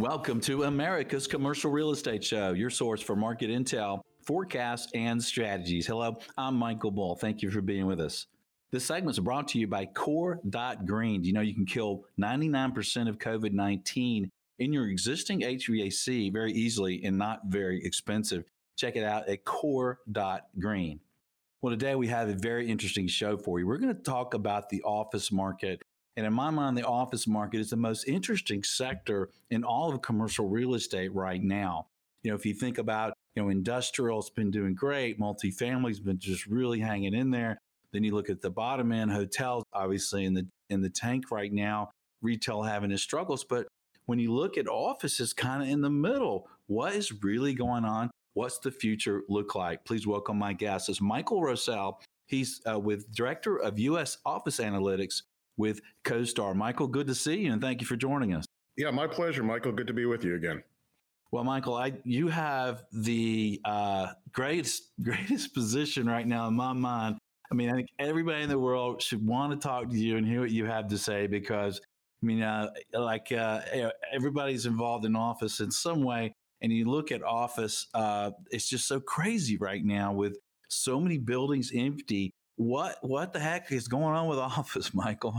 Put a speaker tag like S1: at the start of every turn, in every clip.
S1: Welcome to America's Commercial Real Estate Show, your source for market intel, forecasts, and strategies. Hello, I'm Michael Bull. Thank you for being with us. This segment is brought to you by Core.Green. You know you can kill 99% of COVID 19 in your existing HVAC very easily and not very expensive? Check it out at Core.Green. Well, today we have a very interesting show for you. We're going to talk about the office market and in my mind, the office market is the most interesting sector in all of commercial real estate right now. You know, if you think about, you know, industrial's been doing great, multifamily's been just really hanging in there. Then you look at the bottom end, hotels obviously in the in the tank right now, retail having its struggles. But when you look at offices kind of in the middle, what is really going on? What's the future look like? Please welcome my guest. It's Michael Rosell. He's uh, with Director of U.S. Office Analytics with CoStar. Michael, good to see you and thank you for joining us.
S2: Yeah, my pleasure, Michael. Good to be with you again.
S1: Well, Michael, I, you have the uh, greatest greatest position right now in my mind. I mean, I think everybody in the world should want to talk to you and hear what you have to say because, I mean, uh, like uh, everybody's involved in office in some way, and you look at office, uh, it's just so crazy right now with so many buildings empty what what the heck is going on with Office, Michael?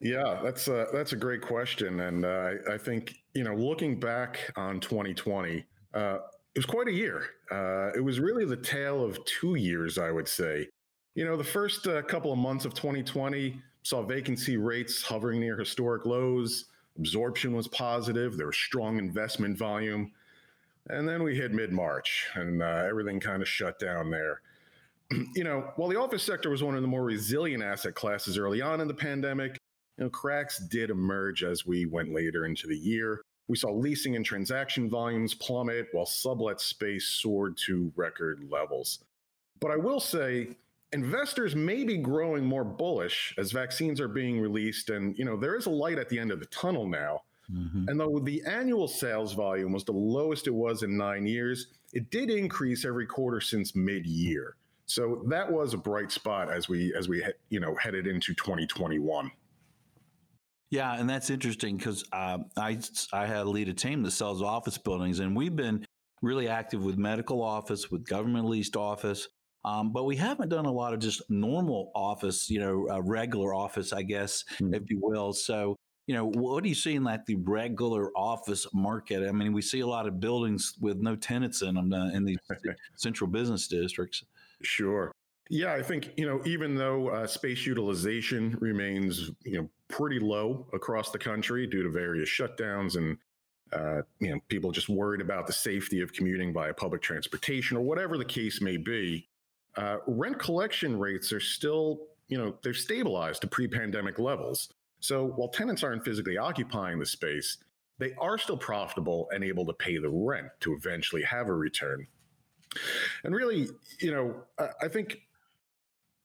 S2: Yeah, that's a, that's a great question, and uh, I, I, think you know, looking back on 2020, uh, it was quite a year. Uh, it was really the tale of two years, I would say. You know, the first uh, couple of months of 2020 saw vacancy rates hovering near historic lows. Absorption was positive. There was strong investment volume, and then we hit mid March, and uh, everything kind of shut down there. you know, while the office sector was one of the more resilient asset classes early on in the pandemic, you know, cracks did emerge as we went later into the year. We saw leasing and transaction volumes plummet while sublet space soared to record levels. But I will say, investors may be growing more bullish as vaccines are being released, and you know there is a light at the end of the tunnel now. Mm-hmm. And though the annual sales volume was the lowest it was in nine years, it did increase every quarter since mid-year. So that was a bright spot as we as we you know headed into 2021.
S1: Yeah, and that's interesting because uh, I I had a lead a team that sells office buildings, and we've been really active with medical office, with government leased office, um, but we haven't done a lot of just normal office, you know, uh, regular office, I guess, mm-hmm. if you will. So you know, what are you seeing like the regular office market? I mean, we see a lot of buildings with no tenants in them uh, in these central business districts.
S2: Sure. Yeah, I think you know even though uh, space utilization remains you know pretty low across the country due to various shutdowns and uh, you know people just worried about the safety of commuting via public transportation or whatever the case may be, uh, rent collection rates are still you know they're stabilized to pre-pandemic levels. So while tenants aren't physically occupying the space, they are still profitable and able to pay the rent to eventually have a return. And really, you know, I think,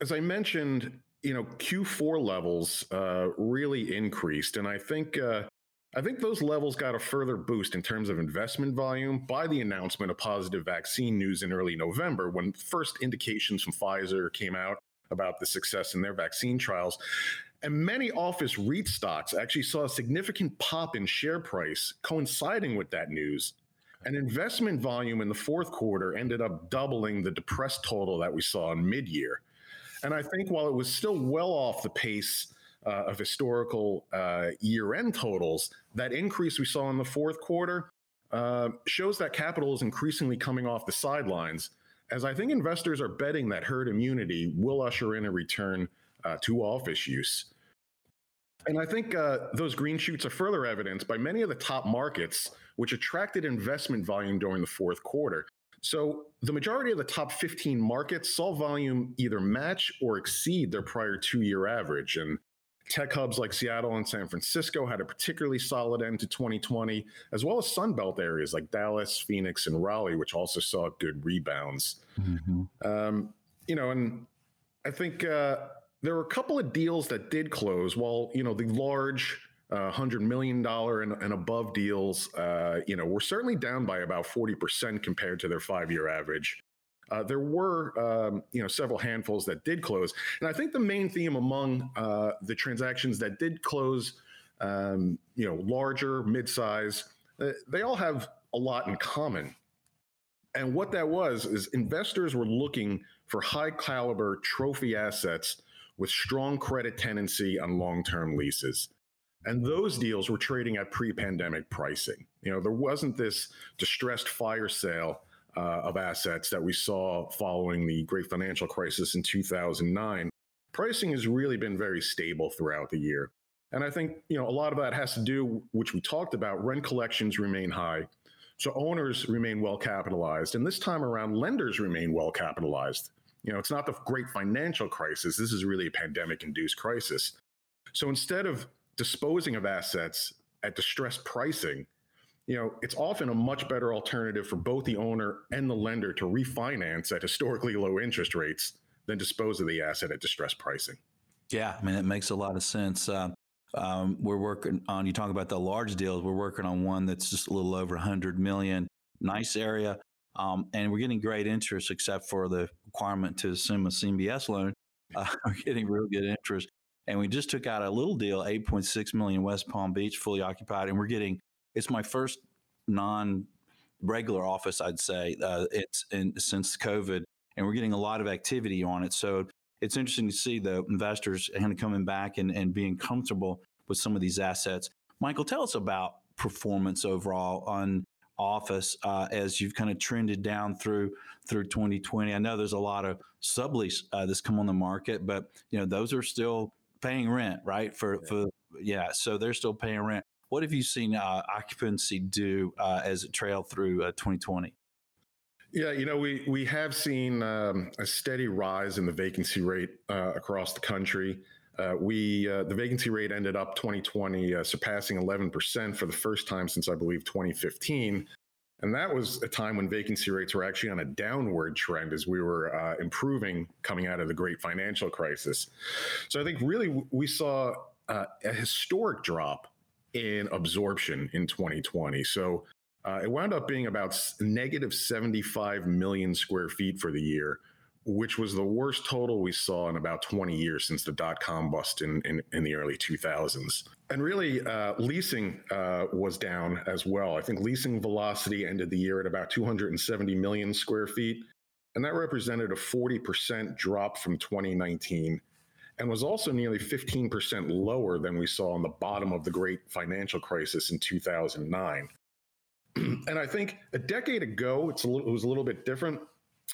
S2: as I mentioned, you know, Q4 levels uh, really increased, and I think. Uh, I think those levels got a further boost in terms of investment volume by the announcement of positive vaccine news in early November when first indications from Pfizer came out about the success in their vaccine trials. And many office REIT stocks actually saw a significant pop in share price coinciding with that news. And investment volume in the fourth quarter ended up doubling the depressed total that we saw in mid year. And I think while it was still well off the pace uh, of historical uh, year end totals, that increase we saw in the fourth quarter uh, shows that capital is increasingly coming off the sidelines. As I think investors are betting that herd immunity will usher in a return uh, to office use. And I think uh, those green shoots are further evidenced by many of the top markets, which attracted investment volume during the fourth quarter. So the majority of the top 15 markets saw volume either match or exceed their prior two year average. And tech hubs like Seattle and San Francisco had a particularly solid end to 2020, as well as Sunbelt areas like Dallas, Phoenix, and Raleigh, which also saw good rebounds. Mm-hmm. Um, you know, and I think. Uh, there were a couple of deals that did close. While you know the large hundred million dollar and, and, above deals, uh, you know, were certainly down by about forty percent compared to their five year average. Uh, there were, um, you know, several handfuls that did close, and I think the main theme among uh, the transactions that did close, um, you know, larger, mid-size, uh, they all have a lot in common. And what that was is investors were looking for high caliber trophy assets with strong credit tenancy on long term leases. And those deals were trading at pre pandemic pricing. You know, there wasn't this distressed fire sale uh, of assets that we saw following the great financial crisis in 2009. Pricing has really been very stable throughout the year. And I think, you know, a lot of that has to do, which we talked about, rent collections remain high. So owners remain well capitalized. And this time around, lenders remain well capitalized. You know, it's not the great financial crisis. This is really a pandemic induced crisis. So instead of disposing of assets at distressed pricing, you know, it's often a much better alternative for both the owner and the lender to refinance at historically low interest rates than dispose of the asset at distressed pricing.
S1: Yeah, I mean, it makes a lot of sense. Uh, um, we're working on, you talk about the large deals, we're working on one that's just a little over 100 million. Nice area. Um, and we're getting great interest, except for the requirement to assume a CMBS loan. Uh, we're getting real good interest. And we just took out a little deal, 8.6 million West Palm Beach, fully occupied. And we're getting, it's my first non regular office, I'd say. Uh, it's in, since COVID, and we're getting a lot of activity on it. So it's interesting to see the investors kind of coming back and, and being comfortable with some of these assets. Michael, tell us about performance overall on office uh, as you've kind of trended down through through 2020. I know there's a lot of sublease uh, that's come on the market, but you know those are still paying rent, right? For yeah. for yeah, so they're still paying rent. What have you seen uh, occupancy do uh, as it trailed through 2020? Uh,
S2: yeah, you know, we we have seen um, a steady rise in the vacancy rate uh, across the country. Uh, we uh, the vacancy rate ended up 2020 uh, surpassing 11% for the first time since I believe 2015, and that was a time when vacancy rates were actually on a downward trend as we were uh, improving coming out of the great financial crisis. So I think really we saw uh, a historic drop in absorption in 2020. So uh, it wound up being about negative 75 million square feet for the year, which was the worst total we saw in about 20 years since the dot com bust in, in, in the early 2000s. And really, uh, leasing uh, was down as well. I think leasing velocity ended the year at about 270 million square feet. And that represented a 40% drop from 2019 and was also nearly 15% lower than we saw on the bottom of the great financial crisis in 2009. and I think a decade ago, little, it was a little bit different.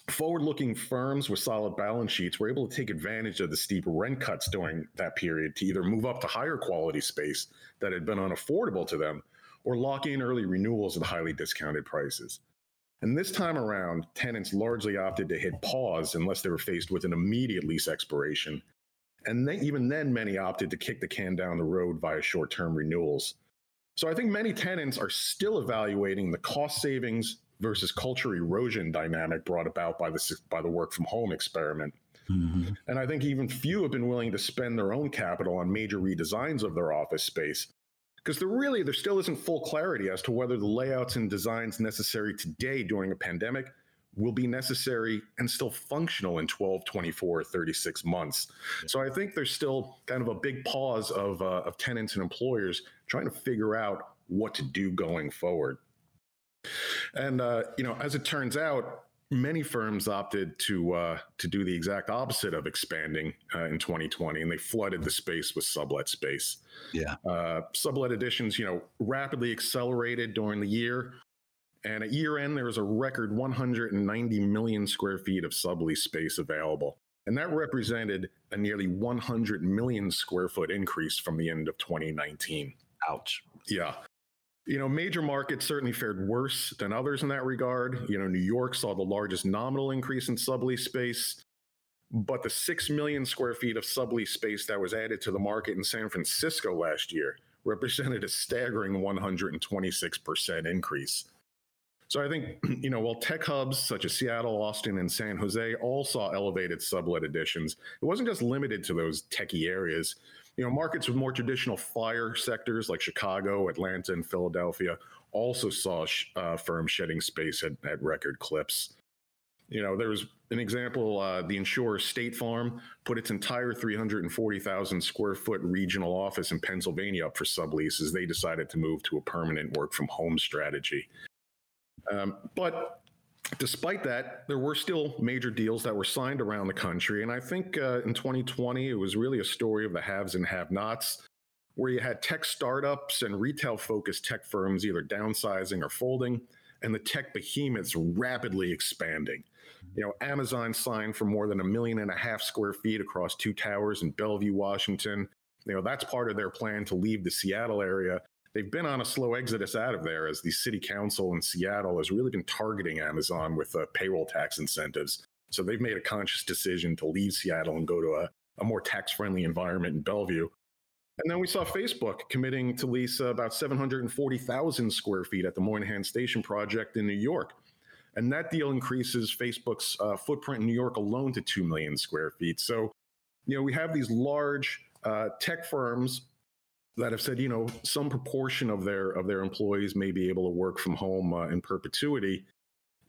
S2: Forward looking firms with solid balance sheets were able to take advantage of the steep rent cuts during that period to either move up to higher quality space that had been unaffordable to them or lock in early renewals at highly discounted prices. And this time around, tenants largely opted to hit pause unless they were faced with an immediate lease expiration. And even then, many opted to kick the can down the road via short term renewals. So I think many tenants are still evaluating the cost savings versus culture erosion dynamic brought about by the by the work from home experiment. Mm-hmm. And I think even few have been willing to spend their own capital on major redesigns of their office space because there really there still isn't full clarity as to whether the layouts and designs necessary today during a pandemic will be necessary and still functional in 12 24 36 months yeah. so i think there's still kind of a big pause of, uh, of tenants and employers trying to figure out what to do going forward and uh, you know as it turns out many firms opted to uh, to do the exact opposite of expanding uh, in 2020, and they flooded the space with sublet space.
S1: Yeah,
S2: uh, sublet additions, you know, rapidly accelerated during the year. And at year end, there was a record 190 million square feet of sublease space available. And that represented a nearly 100 million square foot increase from the end of 2019.
S1: Ouch.
S2: Yeah. You know, major markets certainly fared worse than others in that regard. You know, New York saw the largest nominal increase in sublease space, but the 6 million square feet of sublease space that was added to the market in San Francisco last year represented a staggering 126% increase. So I think, you know, while tech hubs such as Seattle, Austin, and San Jose all saw elevated sublet additions, it wasn't just limited to those techie areas. You know, markets with more traditional FIRE sectors like Chicago, Atlanta, and Philadelphia also saw uh, firms shedding space at, at record clips. You know, there was an example. Uh, the insurer State Farm put its entire 340,000 square foot regional office in Pennsylvania up for sublease as they decided to move to a permanent work from home strategy. Um, but despite that, there were still major deals that were signed around the country. And I think uh, in 2020, it was really a story of the haves and have nots, where you had tech startups and retail focused tech firms either downsizing or folding, and the tech behemoths rapidly expanding. You know, Amazon signed for more than a million and a half square feet across two towers in Bellevue, Washington. You know, that's part of their plan to leave the Seattle area they've been on a slow exodus out of there as the city council in Seattle has really been targeting Amazon with uh, payroll tax incentives. So they've made a conscious decision to leave Seattle and go to a, a more tax friendly environment in Bellevue. And then we saw Facebook committing to lease about 740,000 square feet at the Moynihan Station project in New York. And that deal increases Facebook's uh, footprint in New York alone to 2 million square feet. So, you know, we have these large uh, tech firms that have said, you know, some proportion of their of their employees may be able to work from home uh, in perpetuity.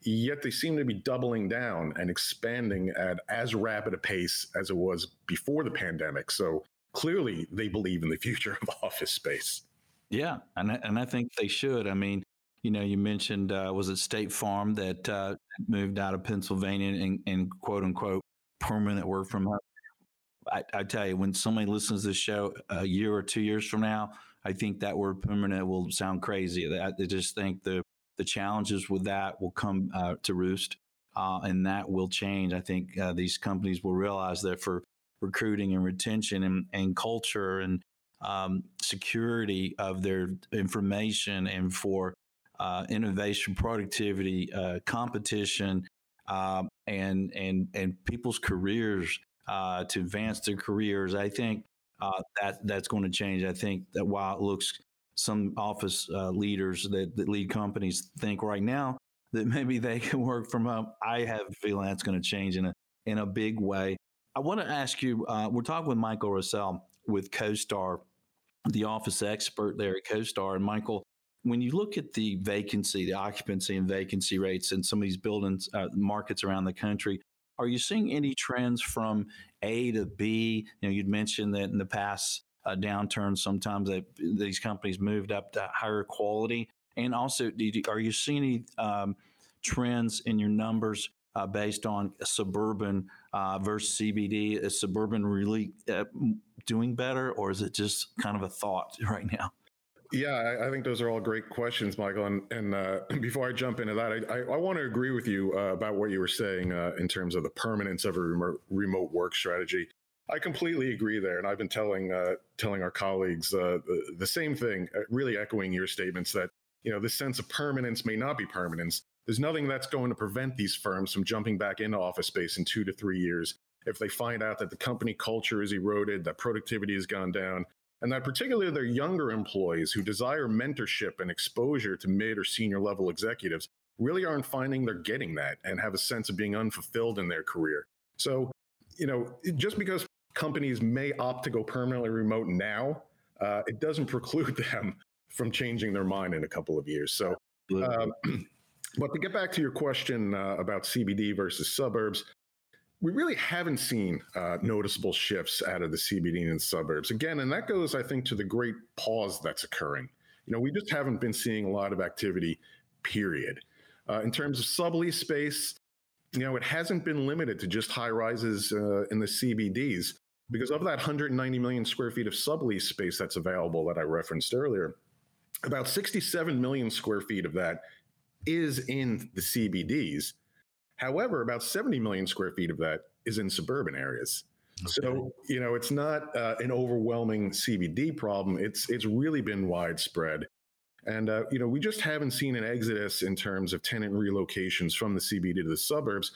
S2: Yet they seem to be doubling down and expanding at as rapid a pace as it was before the pandemic. So clearly, they believe in the future of office space.
S1: Yeah, and I, and I think they should. I mean, you know, you mentioned uh, was it State Farm that uh, moved out of Pennsylvania and, and quote unquote permanent work from home. I, I, tell you, when somebody listens to this show a year or two years from now, I think that word permanent will sound crazy. I, just think the the challenges with that will come uh, to roost, uh, and that will change. I think uh, these companies will realize that for recruiting and retention and, and culture and um, security of their information and for uh, innovation, productivity, uh, competition, um, and and and people's careers uh, to advance their careers. I think uh, that that's going to change. I think that while it looks some office uh, leaders that, that, lead companies think right now that maybe they can work from home, I have a feeling that's going to change in a in a big way. I want to ask you. Uh, we're talking with Michael Russell with CoStar, the office expert there at CoStar, and Michael. When you look at the vacancy, the occupancy and vacancy rates in some of these buildings, uh, markets around the country, are you seeing any trends from A to B? You know, you'd mentioned that in the past uh, downturn, sometimes they, these companies moved up to higher quality. And also, you, are you seeing any um, trends in your numbers uh, based on suburban uh, versus CBD? Is suburban really uh, doing better, or is it just kind of a thought right now?
S2: Yeah, I, think those are all great questions, Michael. And, and uh, before I jump into that, I, I, I want to agree with you uh, about what you were saying uh, in terms of the permanence of a remote, remote work strategy. I completely agree there, and I've been telling uh, telling our colleagues uh, the, the, same thing, uh, really echoing your statements that you know this sense of permanence may not be permanence. There's nothing that's going to prevent these firms from jumping back into office space in two to three years if they find out that the company culture is eroded, that productivity has gone down, and that particularly their younger employees who desire mentorship and exposure to mid or senior level executives really aren't finding they're getting that and have a sense of being unfulfilled in their career. So, you know, just because companies may opt to go permanently remote now, uh, it doesn't preclude them from changing their mind in a couple of years. So, um, but to get back to your question uh, about CBD versus suburbs, we really haven't seen uh, noticeable shifts out of the CBD and suburbs. Again, and that goes, I think, to the great pause that's occurring. You know, we just haven't been seeing a lot of activity, period. Uh, in terms of sublease space, you know, it hasn't been limited to just high rises uh, in the CBDs because of that 190 million square feet of sublease space that's available that I referenced earlier, about 67 million square feet of that is in the CBDs. However, about 70 million square feet of that is in suburban areas. Okay. So, you know, it's not uh, an overwhelming CBD problem. It's it's really been widespread. And, uh, you know, we just haven't seen an exodus in terms of tenant relocations from the CBD to the suburbs,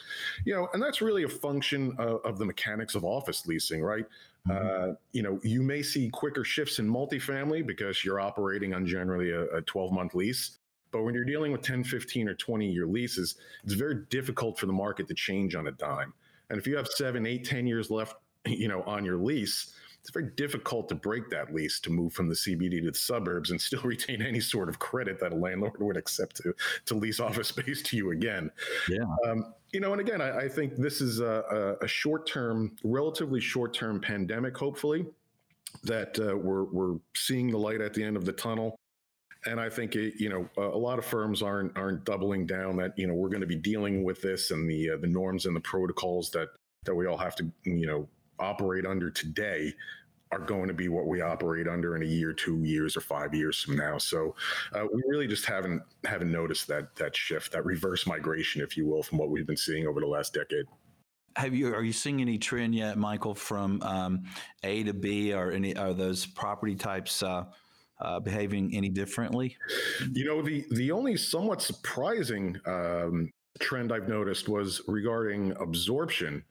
S2: you know, and that's really a function of, of the mechanics of office leasing, right? Mm-hmm. Uh, you know, you may see quicker shifts in multifamily because you're operating on generally a 12 month lease. But when you're dealing with 10, 15, or 20 year leases, it's very difficult for the market to change on a dime. And if you have seven, eight, 10 years left, you know, on your lease, it's very difficult to break that lease to move from the CBD to the suburbs and still retain any sort of credit that a landlord would accept to to lease office space to you again.
S1: Yeah. Um,
S2: you know, and again, I, I think this is a, a short term, relatively short term pandemic, hopefully, that uh, we're, we're seeing the light at the end of the tunnel. And I think it, you know a lot of firms aren't aren't doubling down that you know we're going to be dealing with this and the uh, the norms and the protocols that that we all have to you know operate under today are going to be what we operate under in a year, two years, or five years from now. So uh, we really just haven't haven't noticed that that shift, that reverse migration, if you will, from what we've been seeing over the last decade.
S1: Have you are you seeing any trend yet, Michael, from um, A to B, or any are those property types? Uh, uh, behaving any differently?
S2: You know, the the only somewhat surprising um, trend I've noticed was regarding absorption.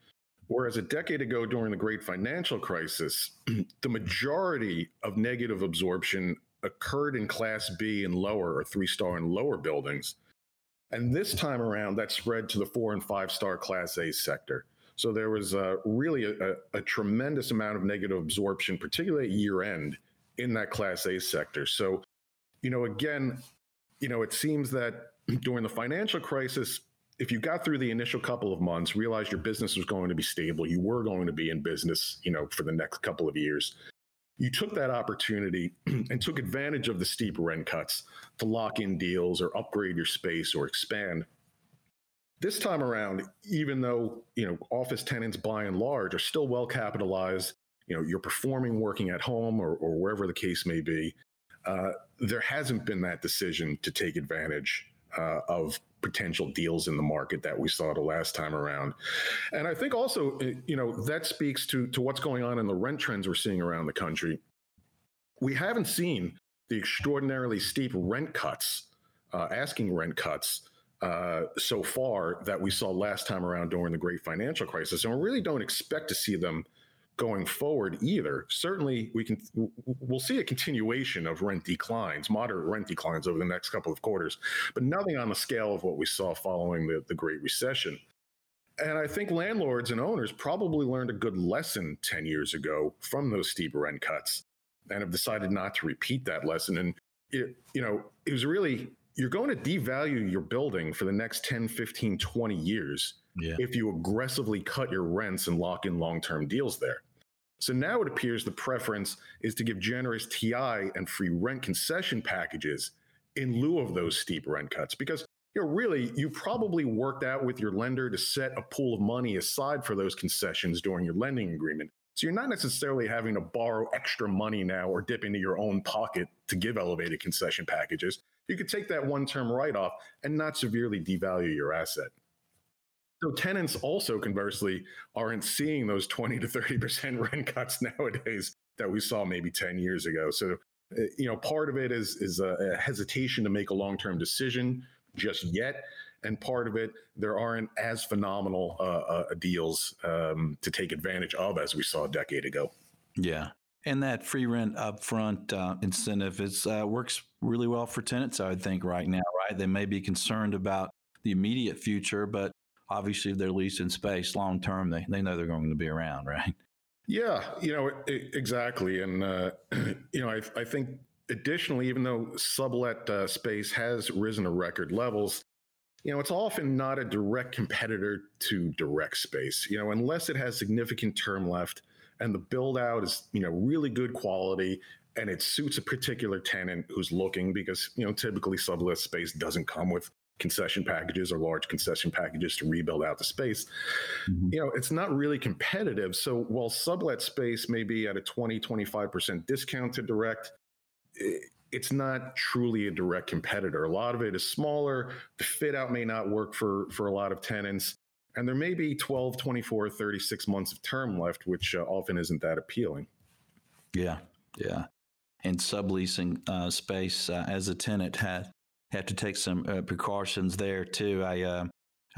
S2: Whereas a decade ago, during the great financial crisis, the majority of negative absorption occurred in Class B and lower, or three star and lower buildings. And this time around, that spread to the four and five star Class A sector. So there was uh, really a, a, tremendous amount of negative absorption, particularly at year end, in that Class A sector. So, you know, again, you know, it seems that during the financial crisis, if you got through the initial couple of months, realized your business was going to be stable, you were going to be in business, you know, for the next couple of years, you took that opportunity and took advantage of the steep rent cuts to lock in deals or upgrade your space or expand. This time around, even though, you know, office tenants by and large are still well capitalized, you know, you're performing working at home or, or wherever the case may be, uh, there hasn't been that decision to take advantage uh, of potential deals in the market that we saw the last time around. And I think also, uh, you know, that speaks to to what's going on in the rent trends we're seeing around the country. We haven't seen the extraordinarily steep rent cuts, uh, asking rent cuts. Uh, so far that we saw last time around during the great financial crisis. And we really don't expect to see them going forward either. Certainly, we can we'll see a continuation of rent declines, moderate rent declines over the next couple of quarters, but nothing on the scale of what we saw following the, the Great Recession. And I think landlords and owners probably learned a good lesson 10 years ago from those steep rent cuts and have decided not to repeat that lesson. And it, you know, it was really you're going to devalue your building for the next 10, 15, 20 years yeah. if you aggressively cut your rents and lock in long term deals there. So now it appears the preference is to give generous TI and free rent concession packages in lieu of those steep rent cuts because you know really you probably worked out with your lender to set a pool of money aside for those concessions during your lending agreement. So you're not necessarily having to borrow extra money now or dip into your own pocket to give elevated concession packages. You could take that one term write off and not severely devalue your asset. So tenants also conversely aren't seeing those 20 to 30% rent cuts nowadays that we saw maybe 10 years ago. So, uh, you know, part of it is is a, hesitation to make a long-term decision just yet. And part of it, there aren't as phenomenal uh, uh, deals um, to take advantage of as we saw a decade ago.
S1: Yeah. And that free rent upfront uh, incentive is uh, works really well for tenants, I would think, right now, right? They may be concerned about the immediate future, but obviously if they're leasing space long term, they, they know they're going to be around, right?
S2: Yeah, you know, it, exactly. And, uh, you know, I, I think additionally, even though sublet uh, space has risen to record levels, you know, it's often not a direct competitor to direct space, you know, unless it has significant term left and the build out is, you know, really good quality and it suits a particular tenant who's looking because, you know, typically sublet space doesn't come with concession packages or large concession packages to rebuild out the space. Mm-hmm. You know, it's not really competitive. So while sublet space may be at a 20, 25% discount to direct, it's not truly a direct competitor. A lot of it is smaller. The fit out may not work for, for a lot of tenants. And there may be 12, 24, 36 months of term left, which uh, often isn't that appealing.
S1: Yeah. Yeah. And subleasing uh, space uh, as a tenant had have to take some uh, precautions there too. I uh,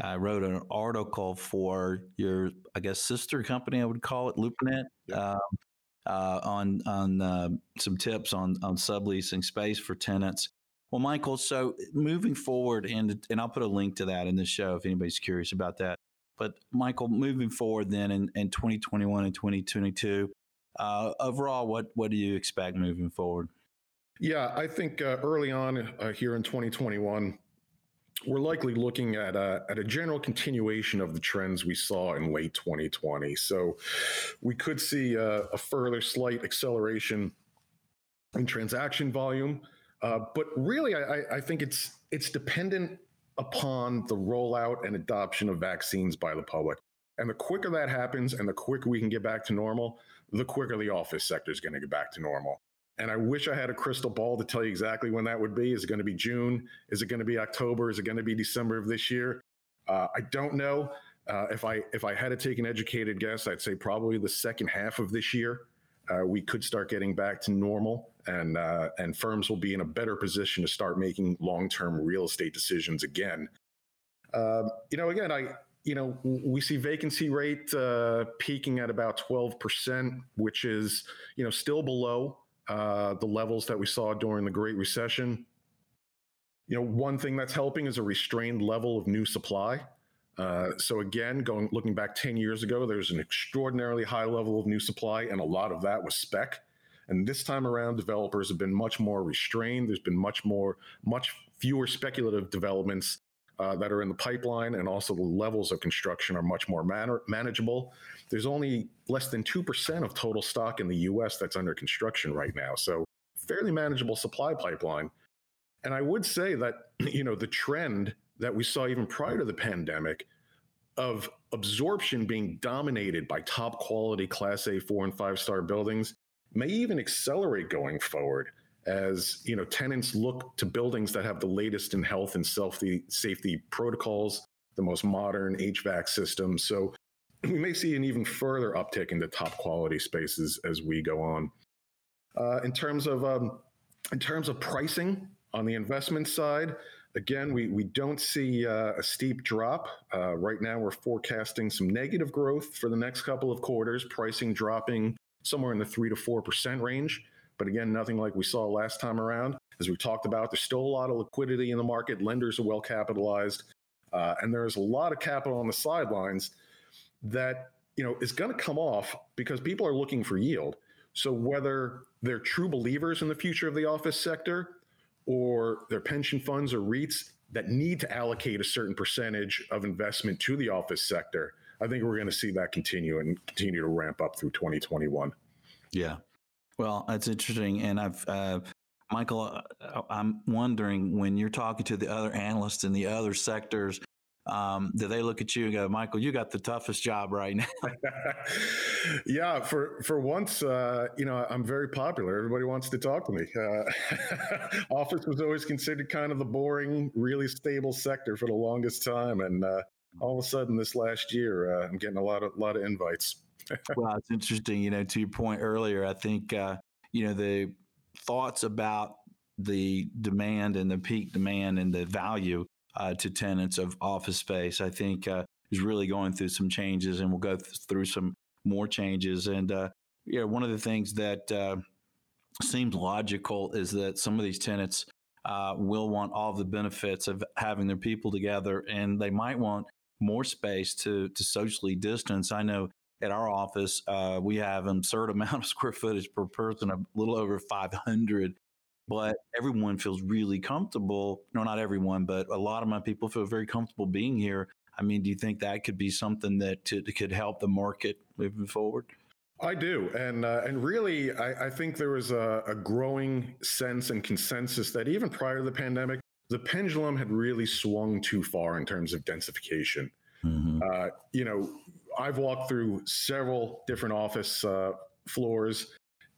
S1: I wrote an article for your, I guess, sister company. I would call it LoopNet. Yeah. Um, uh, on on uh, some tips on on subleasing space for tenants. Well, Michael, so moving forward, and and I'll put a link to that in the show if anybody's curious about that. But Michael, moving forward, then in, in 2021 and 2022, uh, overall, what what do you expect moving forward?
S2: Yeah, I think uh, early on uh, here in 2021, we're likely looking at a, at a general continuation of the trends we saw in late 2020. So we could see a, a further slight acceleration in transaction volume. Uh, but really, I, I think it's it's dependent upon the rollout and adoption of vaccines by the public. And the quicker that happens, and the quicker we can get back to normal, the quicker the office sector is going to get back to normal. And I wish I had a crystal ball to tell you exactly when that would be. Is it going to be June? Is it going to be October? Is it going to be December of this year? Uh, I don't know. Uh, if I if I had to take an educated guess, I'd say probably the second half of this year. Uh, we could start getting back to normal, and uh, and firms will be in a better position to start making long term real estate decisions again. Um, you know, again, I you know we see vacancy rate uh, peaking at about twelve percent, which is you know still below uh, the levels that we saw during the Great Recession. You know, one thing that's helping is a restrained level of new supply. Uh, so again, going looking back 10 years ago, there's an extraordinarily high level of new supply, and a lot of that was spec. And this time around, developers have been much more restrained. There's been much more, much fewer speculative developments uh, that are in the pipeline, and also the levels of construction are much more man- manageable. There's only less than 2% of total stock in the US that's under construction right now. So, fairly manageable supply pipeline. And I would say that, you know, the trend that we saw even prior to the pandemic of absorption being dominated by top quality class A four and five star buildings may even accelerate going forward as you know tenants look to buildings that have the latest in health and safety safety protocols, the most modern HVAC systems. So we may see an even further uptick in the top quality spaces as we go on. Uh, in terms of um, in terms of pricing on the investment side, again, we we don't see uh, a steep drop. Uh, right now, we're forecasting some negative growth for the next couple of quarters. Pricing dropping somewhere in the three to four percent range. But again, nothing like we saw last time around. As we talked about, there's still a lot of liquidity in the market. Lenders are well capitalized, uh, and there's a lot of capital on the sidelines that you know is going to come off because people are looking for yield. So whether they're true believers in the future of the office sector, or their pension funds or REITs that need to allocate a certain percentage of investment to the office sector, I think we're going to see that continue and continue to ramp up through 2021.
S1: Yeah, well, that's interesting, and I've uh, Michael, uh, I'm wondering when you're talking to the other analysts in the other sectors, um, do they look at you and go, Michael, you got the toughest job right now?
S2: yeah, for for once, uh, you know, I'm very popular. Everybody wants to talk to me. Uh, office was always considered kind of the boring, really stable sector for the longest time, and uh, all of a sudden, this last year, uh, I'm getting a lot of lot of invites
S1: well, it's interesting. You know, to your point earlier, I think uh, you know the thoughts about the demand and the peak demand and the value uh, to tenants of office space. I think uh, is really going through some changes, and we'll go th- through some more changes. And uh, you know, one of the things that uh, seems logical is that some of these tenants uh, will want all the benefits of having their people together, and they might want more space to to socially distance. I know at our office, uh, we have an absurd amount of square footage per person, a little over 500. But everyone feels really comfortable. No, not everyone, but a lot of my people feel very comfortable being here. I mean, do you think that could be something that to, could help the market moving forward?
S2: I do, and uh, and really, I, I, think there was a, a growing sense and consensus that even prior to the pandemic, the pendulum had really swung too far in terms of densification. Mm-hmm. Uh, you know, I've walked through several different office uh, floors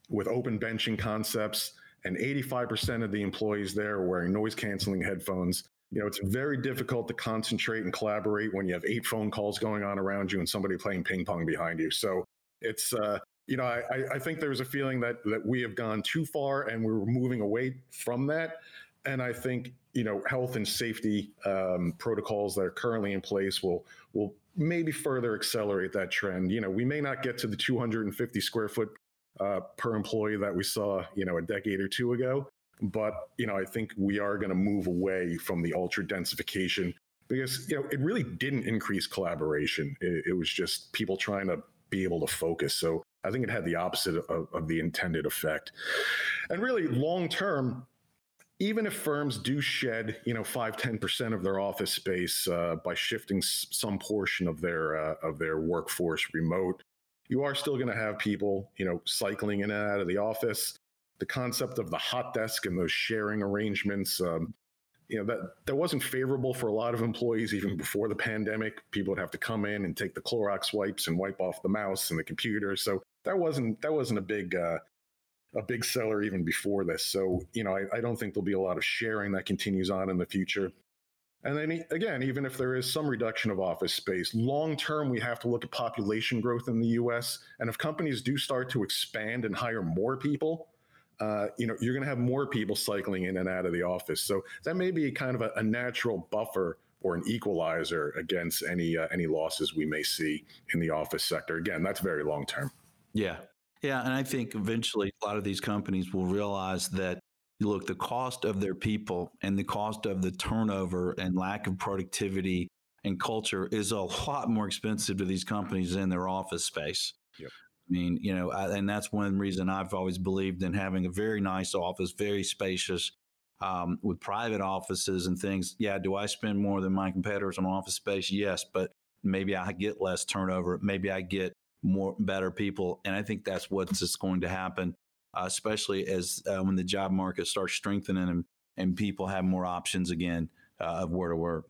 S2: with open benching concepts, and 85% of the employees there are wearing noise canceling headphones. You know, it's very difficult to concentrate and collaborate when you have eight phone calls going on around you and somebody playing ping pong behind you. So it's, uh, you know, I, I think there's a feeling that that we have gone too far and we're moving away from that. And I think you know health and safety um, protocols that are currently in place will will maybe further accelerate that trend. You know, we may not get to the 250 square foot uh, per employee that we saw, you know, a decade or two ago, but you know, I think we are going to move away from the ultra densification because you know it really didn't increase collaboration. It, it was just people trying to be able to focus. So I think it had the opposite of, of the intended effect. And really, long term, even if firms do shed, you know, five, 10% of their office space uh, by shifting s- some portion of their, uh, of their workforce remote, you are still going to have people, you know, cycling in and out of the office. The concept of the hot desk and those sharing arrangements, um, you know, that that wasn't favorable for a lot of employees even before the pandemic. People would have to come in and take the Clorox wipes and wipe off the mouse and the computer. So that wasn't that wasn't a big uh, a big seller even before this. So you know, I, I don't think there'll be a lot of sharing that continues on in the future. And then again, even if there is some reduction of office space, long term, we have to look at population growth in the US. And if companies do start to expand and hire more people, uh, you know, you're going to have more people cycling in and out of the office. So that may be kind of a, a natural buffer or an equalizer against any uh, any losses we may see in the office sector. Again, that's very long term.
S1: Yeah. Yeah. And I think eventually a lot of these companies will realize that look, the cost of their people and the cost of the turnover and lack of productivity and culture is a lot more expensive to these companies than their office space.
S2: Yep.
S1: I mean, you know, I, and that's one reason I've always believed in having a very nice office, very spacious, um, with private offices and things. Yeah, do I spend more than my competitors on office space? Yes, but maybe I get less turnover. Maybe I get more better people, and I think that's what's just going to happen uh, especially as uh, when the job market starts strengthening and, and people have more options again uh, of where to work.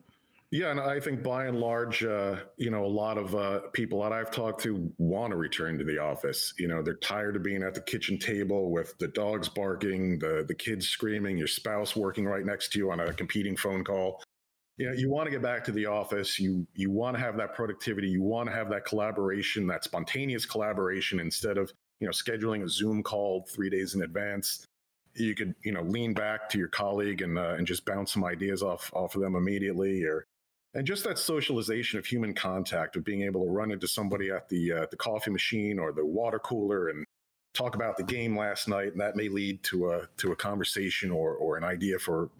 S2: Yeah, and I think by and large, uh, you know, a lot of uh, people that I've talked to want to return to the office. You know, they're tired of being at the kitchen table with the dogs barking, the the kids screaming, your spouse working right next to you on a competing phone call. You know, you want to get back to the office. You you want to have that productivity. You want to have that collaboration, that spontaneous collaboration, instead of you know, scheduling a Zoom call three days in advance. You could, you know, lean back to your colleague and uh, and just bounce some ideas off off of them immediately, or and just that socialization of human contact of being able to run into somebody at the uh, the coffee machine or the water cooler and talk about the game last night, and that may lead to a to a conversation or or an idea for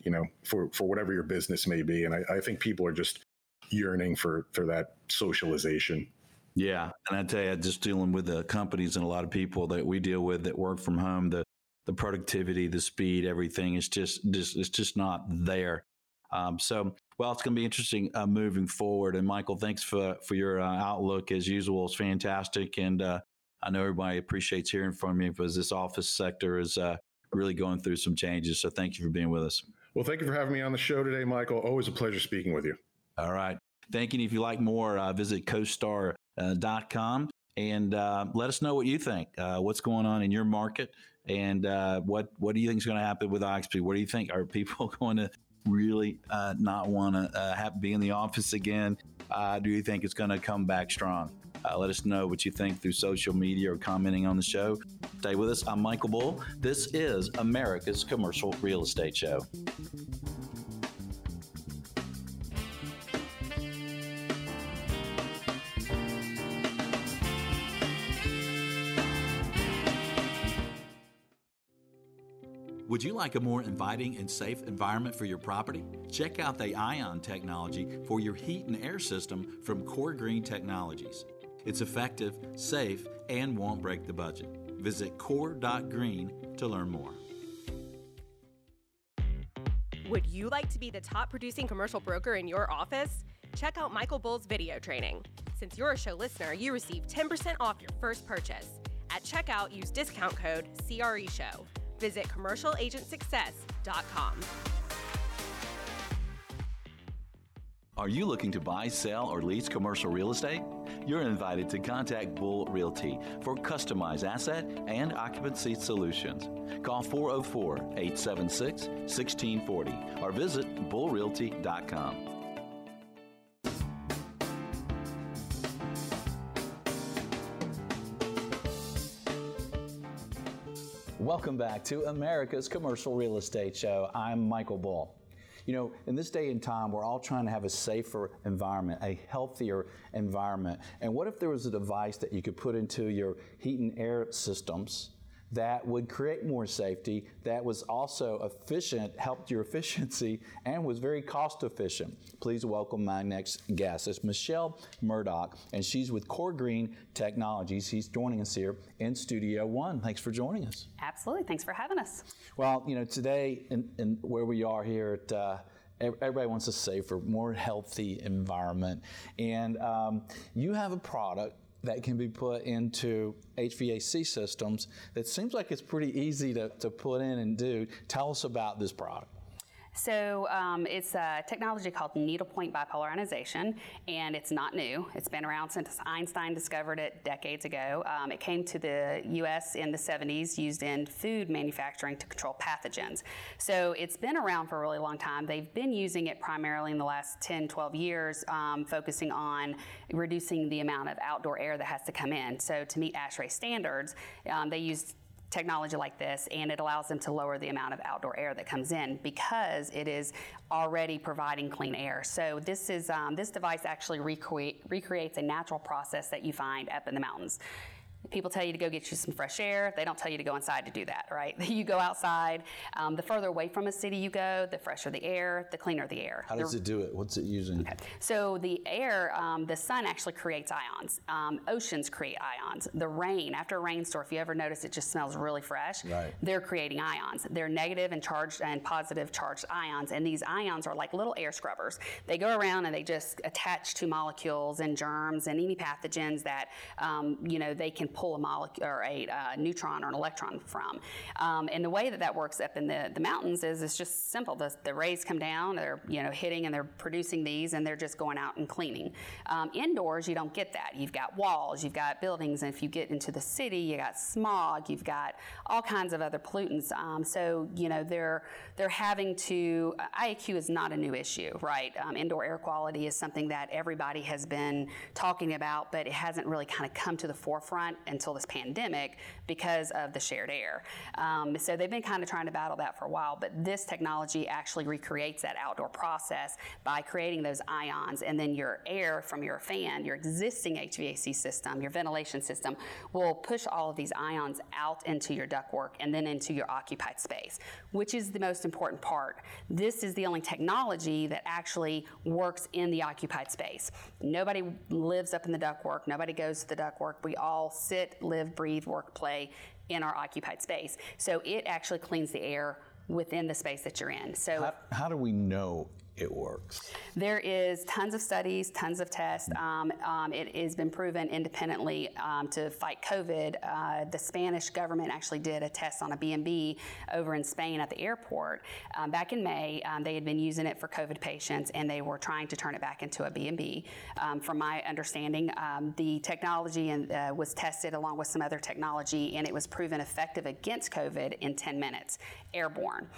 S2: you know for for whatever your business may be. And I, I think people are just yearning for for that socialization.
S1: Yeah, and I tell you, just dealing with the companies and a lot of people that we deal with that work from home, the the productivity, the speed, everything is just just it's just not there. Um, so, well, it's going to be interesting uh, moving forward. And Michael, thanks for for your uh, outlook as usual. It's fantastic, and uh, I know everybody appreciates hearing from you because this office sector is uh, really going through some changes. So, thank you for being with us.
S2: Well, thank you for having me on the show today, Michael. Always a pleasure speaking with you.
S1: All right. Thank you. If you like more, uh, visit CoStar uh, and uh, let us know what you think. Uh, what's going on in your market, and uh, what what do you think is going to happen with IXP? What do you think? Are people going to really uh, not want to be in the office again? do you think it's going to come back strong? Uh, let us know what you think through social media or commenting on the show. Stay with us. I'm Michael Bull. This is America's Commercial Real Estate Show. Would you like a more inviting and safe environment for your property? Check out the ION technology for your heat and air system from Core Green Technologies. It's effective, safe, and won't break the budget. Visit core.green to learn more.
S3: Would you like to be the top producing commercial broker in your office? Check out Michael Bull's video training. Since you're a show listener, you receive 10% off your first purchase. At checkout, use discount code CRE Show. Visit commercialagentsuccess.com.
S1: Are you looking to buy, sell, or lease commercial real estate? You're invited to contact Bull Realty for customized asset and occupancy solutions. Call 404 876 1640 or visit bullrealty.com. Welcome back to America's Commercial Real Estate Show. I'm Michael Bull. You know, in this day and time, we're all trying to have a safer environment, a healthier environment. And what if there was a device that you could put into your heat and air systems that would create more safety, that was also efficient, helped your efficiency, and was very cost efficient. Please welcome my next guest. It's Michelle Murdock, and she's with Core Green Technologies. She's joining us here in Studio One. Thanks for joining us.
S4: Absolutely. Thanks for having us.
S1: Well, you know, today, in, in where we are here at uh, everybody wants a safer, more healthy environment. And um, you have a product that can be put into HVAC systems that seems like it's pretty easy to, to put in and do. Tell us about this product.
S4: So um, it's a technology called needlepoint bipolar ionization, and it's not new. It's been around since Einstein discovered it decades ago. Um, it came to the U.S. in the 70s, used in food manufacturing to control pathogens. So it's been around for a really long time. They've been using it primarily in the last 10, 12 years, um, focusing on reducing the amount of outdoor air that has to come in. So to meet ASHRAE standards, um, they use technology like this and it allows them to lower the amount of outdoor air that comes in because it is already providing clean air. So this is um, this device actually recreate, recreates a natural process that you find up in the mountains. People tell you to go get you some fresh air. They don't tell you to go inside to do that, right? you go outside. Um, the further away from a city you go, the fresher the air, the cleaner the air.
S1: How does
S4: the,
S1: it do it? What's it using?
S4: Okay. So the air, um, the sun actually creates ions. Um, oceans create ions. The rain, after a rainstorm, if you ever notice it just smells really fresh,
S1: right.
S4: they're creating ions. They're negative and charged and positive charged ions, and these ions are like little air scrubbers. They go around and they just attach to molecules and germs and any pathogens that, um, you know, they can pull a molecule or a uh, neutron or an electron from. Um, and the way that that works up in the, the mountains is it's just simple. The, the rays come down, they're you know hitting and they're producing these, and they're just going out and cleaning. Um, indoors, you don't get that. You've got walls, you've got buildings, and if you get into the city, you got smog, you've got all kinds of other pollutants. Um, so you know they're they're having to. Uh, IAQ is not a new issue, right? Um, indoor air quality is something that everybody has been talking about, but it hasn't really kind of come to the forefront until this pandemic because of the shared air. Um, so they've been kind of trying to battle that for a while, but this technology actually recreates that outdoor process by creating those ions, and then your air from your fan, your existing HVAC system, your ventilation system, will push all of these ions out into your ductwork and then into your occupied space, which is the most important part. This is the only technology that actually works in the occupied space. Nobody lives up in the ductwork, nobody goes to the ductwork. We all sit, live, breathe, work, play in our occupied space. So it actually cleans the air within the space that you're in. So
S1: how, how do we know it works?
S4: There is tons of studies, tons of tests. Um, um, it has been proven independently um, to fight COVID. Uh, the Spanish government actually did a test on a B&B over in Spain at the airport um, back in May. Um, they had been using it for COVID patients, and they were trying to turn it back into a B&B. Um, from my understanding, the technology and, uh, was tested along with some other technology, and it was proven effective against COVID in 10 minutes, airborne.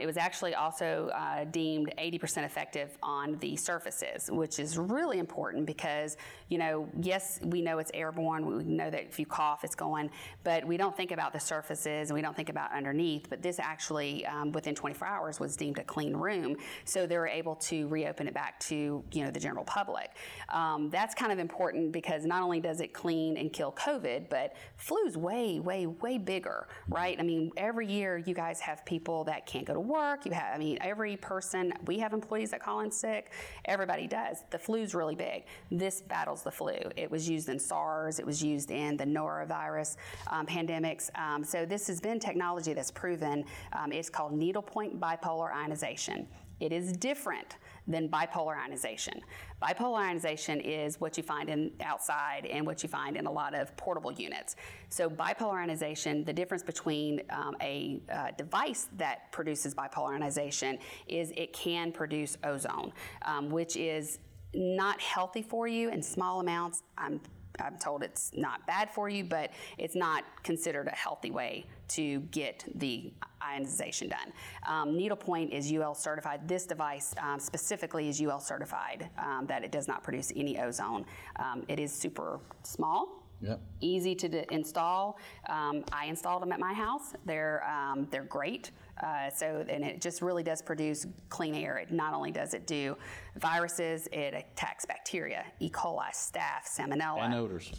S4: it was actually also uh, deemed 80% percent effective on the surfaces, which is really important because, you know, yes, we know it's airborne. We know that if you cough, it's going, but we don't think about the surfaces and we don't think about underneath. But this actually, um, within 24 hours, was deemed a clean room. So they were able to reopen it back to, you know, the general public. Um, that's kind of important because not only does it clean and kill COVID, but flu's way, way, way bigger, right? I mean, every year you guys have people that can't go to work. You have, I mean, every person, we have employees that call in sick. Everybody does. The flu's really big. This battles the flu. It was used in SARS. It was used in the norovirus um, pandemics. Um, so this has been technology that's proven. Um, it's called needlepoint bipolar ionization. It is different than bipolar ionization. Bipolar ionization is what you find in outside and what you find in a lot of portable units. So bipolar ionization, the difference between um, a uh, device that produces bipolar ionization is it can produce ozone, um, which is not healthy for you in small amounts. I'm I'm told it's not bad for you, but it's not considered a healthy way to get the ionization done. Um, needlepoint is UL certified. This device um, specifically is UL certified um, that it does not produce any ozone. Um, it is super small.
S1: Yep.
S4: Easy to d- install. Um, I installed them at my house. They're um, they're great. Uh, so, and it just really does produce clean air. It not only does it do viruses, it attacks bacteria, E. coli, staph, salmonella.
S1: And odors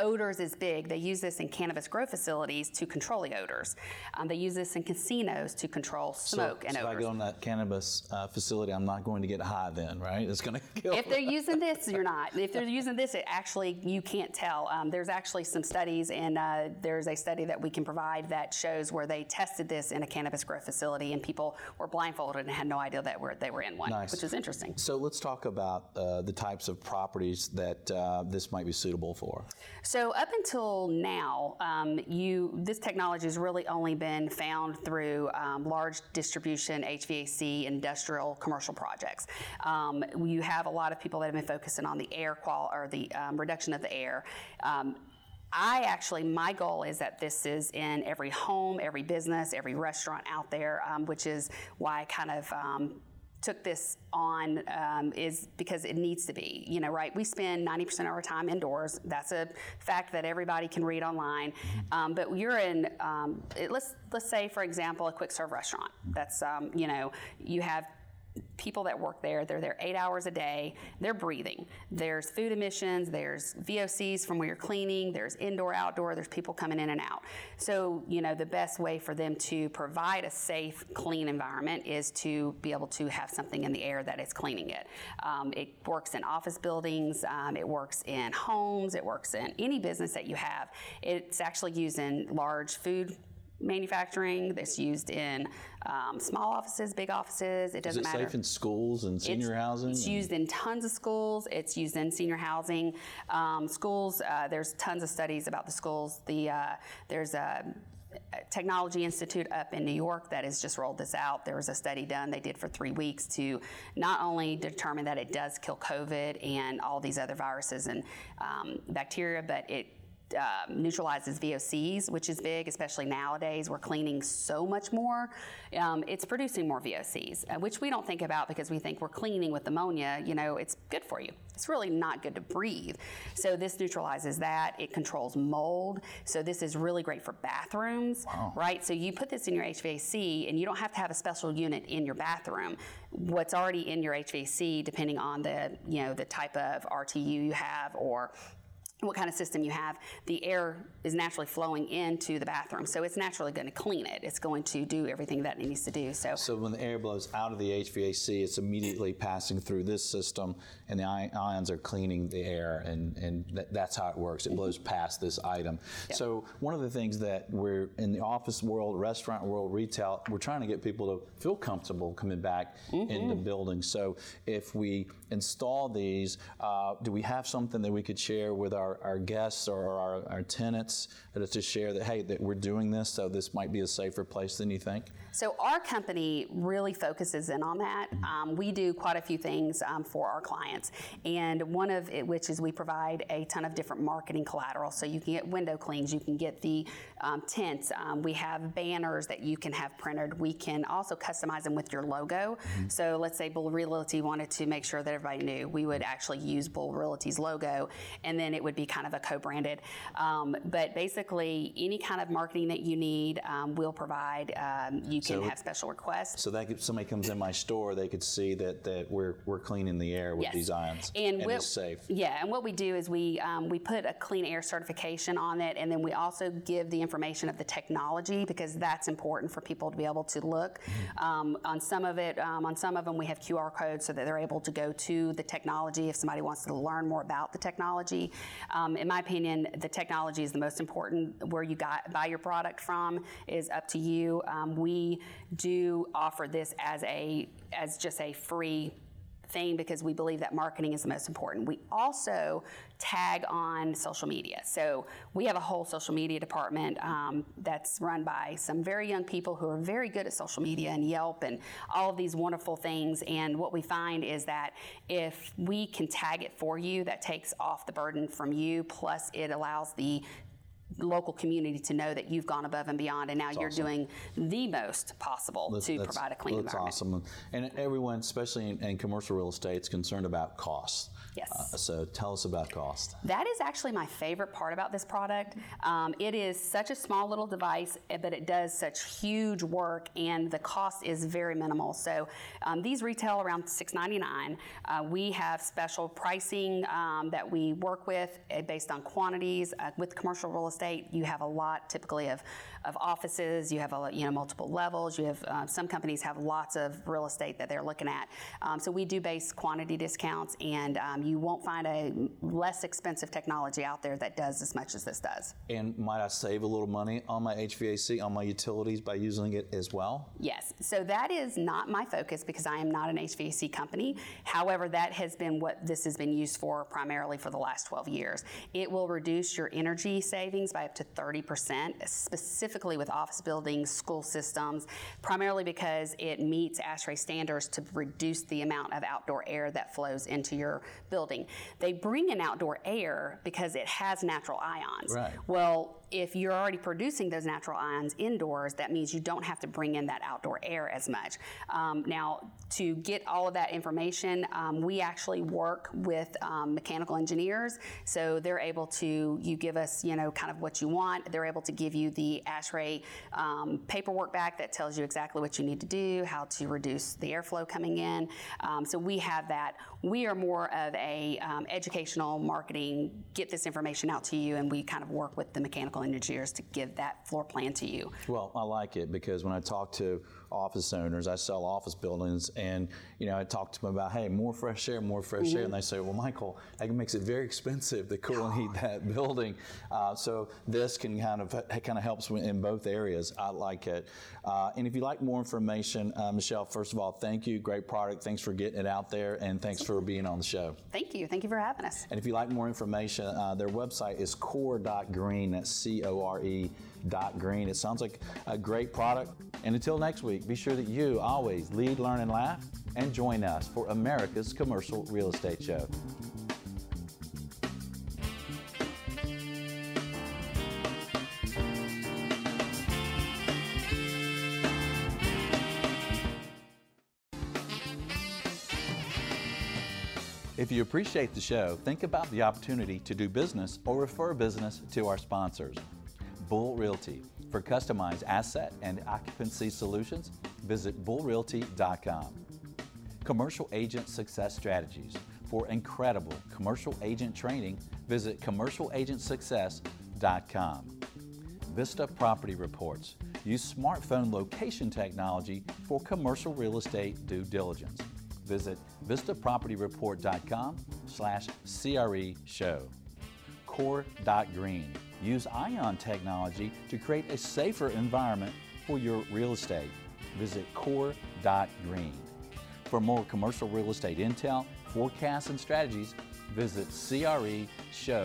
S4: Odors is big. They use this in cannabis grow facilities to control the odors. Um, they use this in casinos to control smoke
S1: so,
S4: and
S1: so
S4: odors.
S1: if I go in that cannabis uh, facility, I'm not going to get high then, right? It's going to kill.
S4: If they're using this, you're not. If they're using this, it actually you can't tell. Um, there's actually some studies, and uh, there's a study that we can provide that shows where they tested this in a cannabis grow facility, and people were blindfolded and had no idea that were, they were in one,
S1: Nice.
S4: which is interesting.
S1: So let's talk about uh, the types of properties that uh, this might be suitable for.
S4: So up until now, um, you this technology has really only been found through um, large distribution HVAC industrial commercial projects. Um, you have a lot of people that have been focusing on the air qual or the um, reduction of the air. Um, I actually, my goal is that this is in every home, every business, every restaurant out there, um, which is why I kind of um, took this on um, is because it needs to be. You know, right? We spend 90% of our time indoors. That's a fact that everybody can read online. Um, but you're in, um, it, let's let's say, for example, a quick serve restaurant. That's um, you know, you have people that work there they're there eight hours a day they're breathing. There's food emissions there's vocs from where you're cleaning there's indoor outdoor there's people coming in and out. So you know the best way for them to provide a safe clean environment is to be able to have something in the air that is cleaning it. Um, it works in office buildings um, it works in homes it works in any business that you have. It's actually used in large food manufacturing. It's used in um, small offices, big offices. It doesn't Is
S1: it
S4: matter.
S1: safe in schools and senior
S4: it's,
S1: housing?
S4: It's
S1: and-
S4: used in tons of schools. It's used in senior housing. Um, schools, uh, there's tons of studies about the schools. The uh, There's a Technology Institute up in New York that has just rolled this out. There was a study done they did for three weeks to not only determine that it does kill COVID and all these other viruses and um, bacteria, but it um, neutralizes VOCs, which is big, especially nowadays. We're cleaning so much more. Um, it's producing more VOCs, uh, which we don't think about because we think we're cleaning with ammonia. You know, it's good for you. It's really not good to breathe. So this neutralizes that. It controls mold. So this is really great for bathrooms, right? So you put this in your HVAC, and you don't have to have a special unit in your bathroom. What's already in your HVAC, depending on the you know the type of RTU you have or what kind of system you have, the air is naturally flowing into the bathroom. So it's naturally going to clean it. It's going to do everything that it needs to do. So,
S1: So when the air blows out of the HVAC, it's immediately passing through this system, and the ions are cleaning the air, and, and th- that's how it works. It blows past this item. So one of the things that we're in the office world, restaurant world, retail, we're trying to get people to feel comfortable coming back into buildings. So if we install these, uh, do we have something that we could share with our, our guests or our, our tenants to share that hey that we're doing this, so this might be a safer place than you think?
S4: So our company really focuses in on that. Um, we do quite a few things um, for our clients, and one of it, which is we provide a ton of different marketing collateral. So you can get window cleans, you can get the um, tents. Um, we have banners that you can have printed. We can also customize them with your logo. So let's say Bull Realty wanted to make sure that everybody knew, we would actually use Bull Realty's logo, and then it would be kind of a co-branded. Um, but basically, any kind of marketing that you need, um, we'll provide. Um, you can
S1: So-
S4: have special requests.
S1: So that if somebody comes in my store, they could see that, that we're, we're cleaning the air with
S4: Yes.
S1: these ions
S4: And,
S1: and
S4: what-
S1: safe.
S4: Yeah, and what we do is we um, we put a clean air certification on it, and then we also give the information of the technology because that's important for people to be able to look.
S1: Mm-hmm.
S4: Um, on some of it, um, on some of them, we have QR codes so that they're able to go to the technology if somebody wants to learn more about the technology. Um, in my opinion, the technology is the most important. Where you got buy your product from is up to you. Um, we do offer this as a as just a free thing because we believe that marketing is the most important. We also tag on social media. So we have a whole social media department um, that's run by some very young people who are very good at social media and Yelp and all of these wonderful things. And what we find is that if we can tag it for you, that takes off the burden from you, plus it allows the local community to know that you've gone above and beyond, and now you're
S1: awesome.
S4: doing the most possible
S1: That's-
S4: to
S1: that's-
S4: provide a clean
S1: that's
S4: environment.
S1: That's awesome. And everyone, especially in, in commercial real estate, is concerned about costs.
S4: Yes.
S1: Uh, so tell us about cost.
S4: That is actually my favorite part about this product. Um, it is such a small little device, eh, but it does such huge work, and the cost is very minimal. So um, these retail around $6.99. Uh, we have special pricing um, that we work with eh, based on quantities. Uh, with commercial real estate, you have a lot typically of, of offices. You have a, you know multiple levels. You have uh, some companies have lots of real estate that they're looking at. Um, so we do base quantity discounts, and um, you won't find a less expensive technology out there that does as much as this does.
S1: And might I save a little money on my HVAC, on my utilities by using it as well?
S4: Yes, so that is not my focus because I am not an HVAC company. However, that has been what this has been used for primarily for the last 12 years. It will reduce your energy savings by up to 30%, specifically with office buildings, school systems, primarily because it meets ASHRAE standards to reduce the amount of outdoor air that flows into your building. They bring in outdoor air because it has natural ions.
S1: Right.
S4: Well, if you're already producing those natural ions indoors, that means you don't have to bring in that outdoor air as much. Um, now, to get all of that information, um, we actually work with um, mechanical engineers, so they're able to. You give us, you know, kind of what you want. They're able to give you the ASHRAE um, paperwork back that tells you exactly what you need to do, how to reduce the airflow coming in. Um, so we have that. We are more of a um, educational marketing. Get this information out to you, and we kind of work with the mechanical engineers to give that floor plan to you.
S1: Well, I like it because when I talk to office owners, I sell office buildings, and you know, I talk to them about, hey, more fresh air, more fresh air, and they say, well, Michael, that makes it very expensive to cool and heat that building. Uh, so this can kind of kind of helps in both areas. I like it. Uh, and if you like more information, uh, Michelle, first of all, thank you, great product. Thanks for getting it out there, and thanks for being on the show.
S4: Thank you. Thank you for having us.
S1: And if you'd like more information, uh, their website is core.green. That's C O R E dot green. It sounds like a great product. And until next week, be sure that you always lead, learn, and laugh, and join us for America's Commercial Real Estate Show. If you appreciate the show, think about the opportunity to do business or refer business to our sponsors. Bull Realty. For customized asset and occupancy solutions, visit bullrealty.com. Commercial Agent Success Strategies. For incredible commercial agent training, visit commercialagentsuccess.com. Vista Property Reports. Use smartphone location technology for commercial real estate due diligence. Visit vistapropertyreport.com slash CRE show. Core.green. Use ion technology to create a safer environment for your real estate. Visit core.green. For more commercial real estate intel, forecasts, and strategies, visit creshow.com.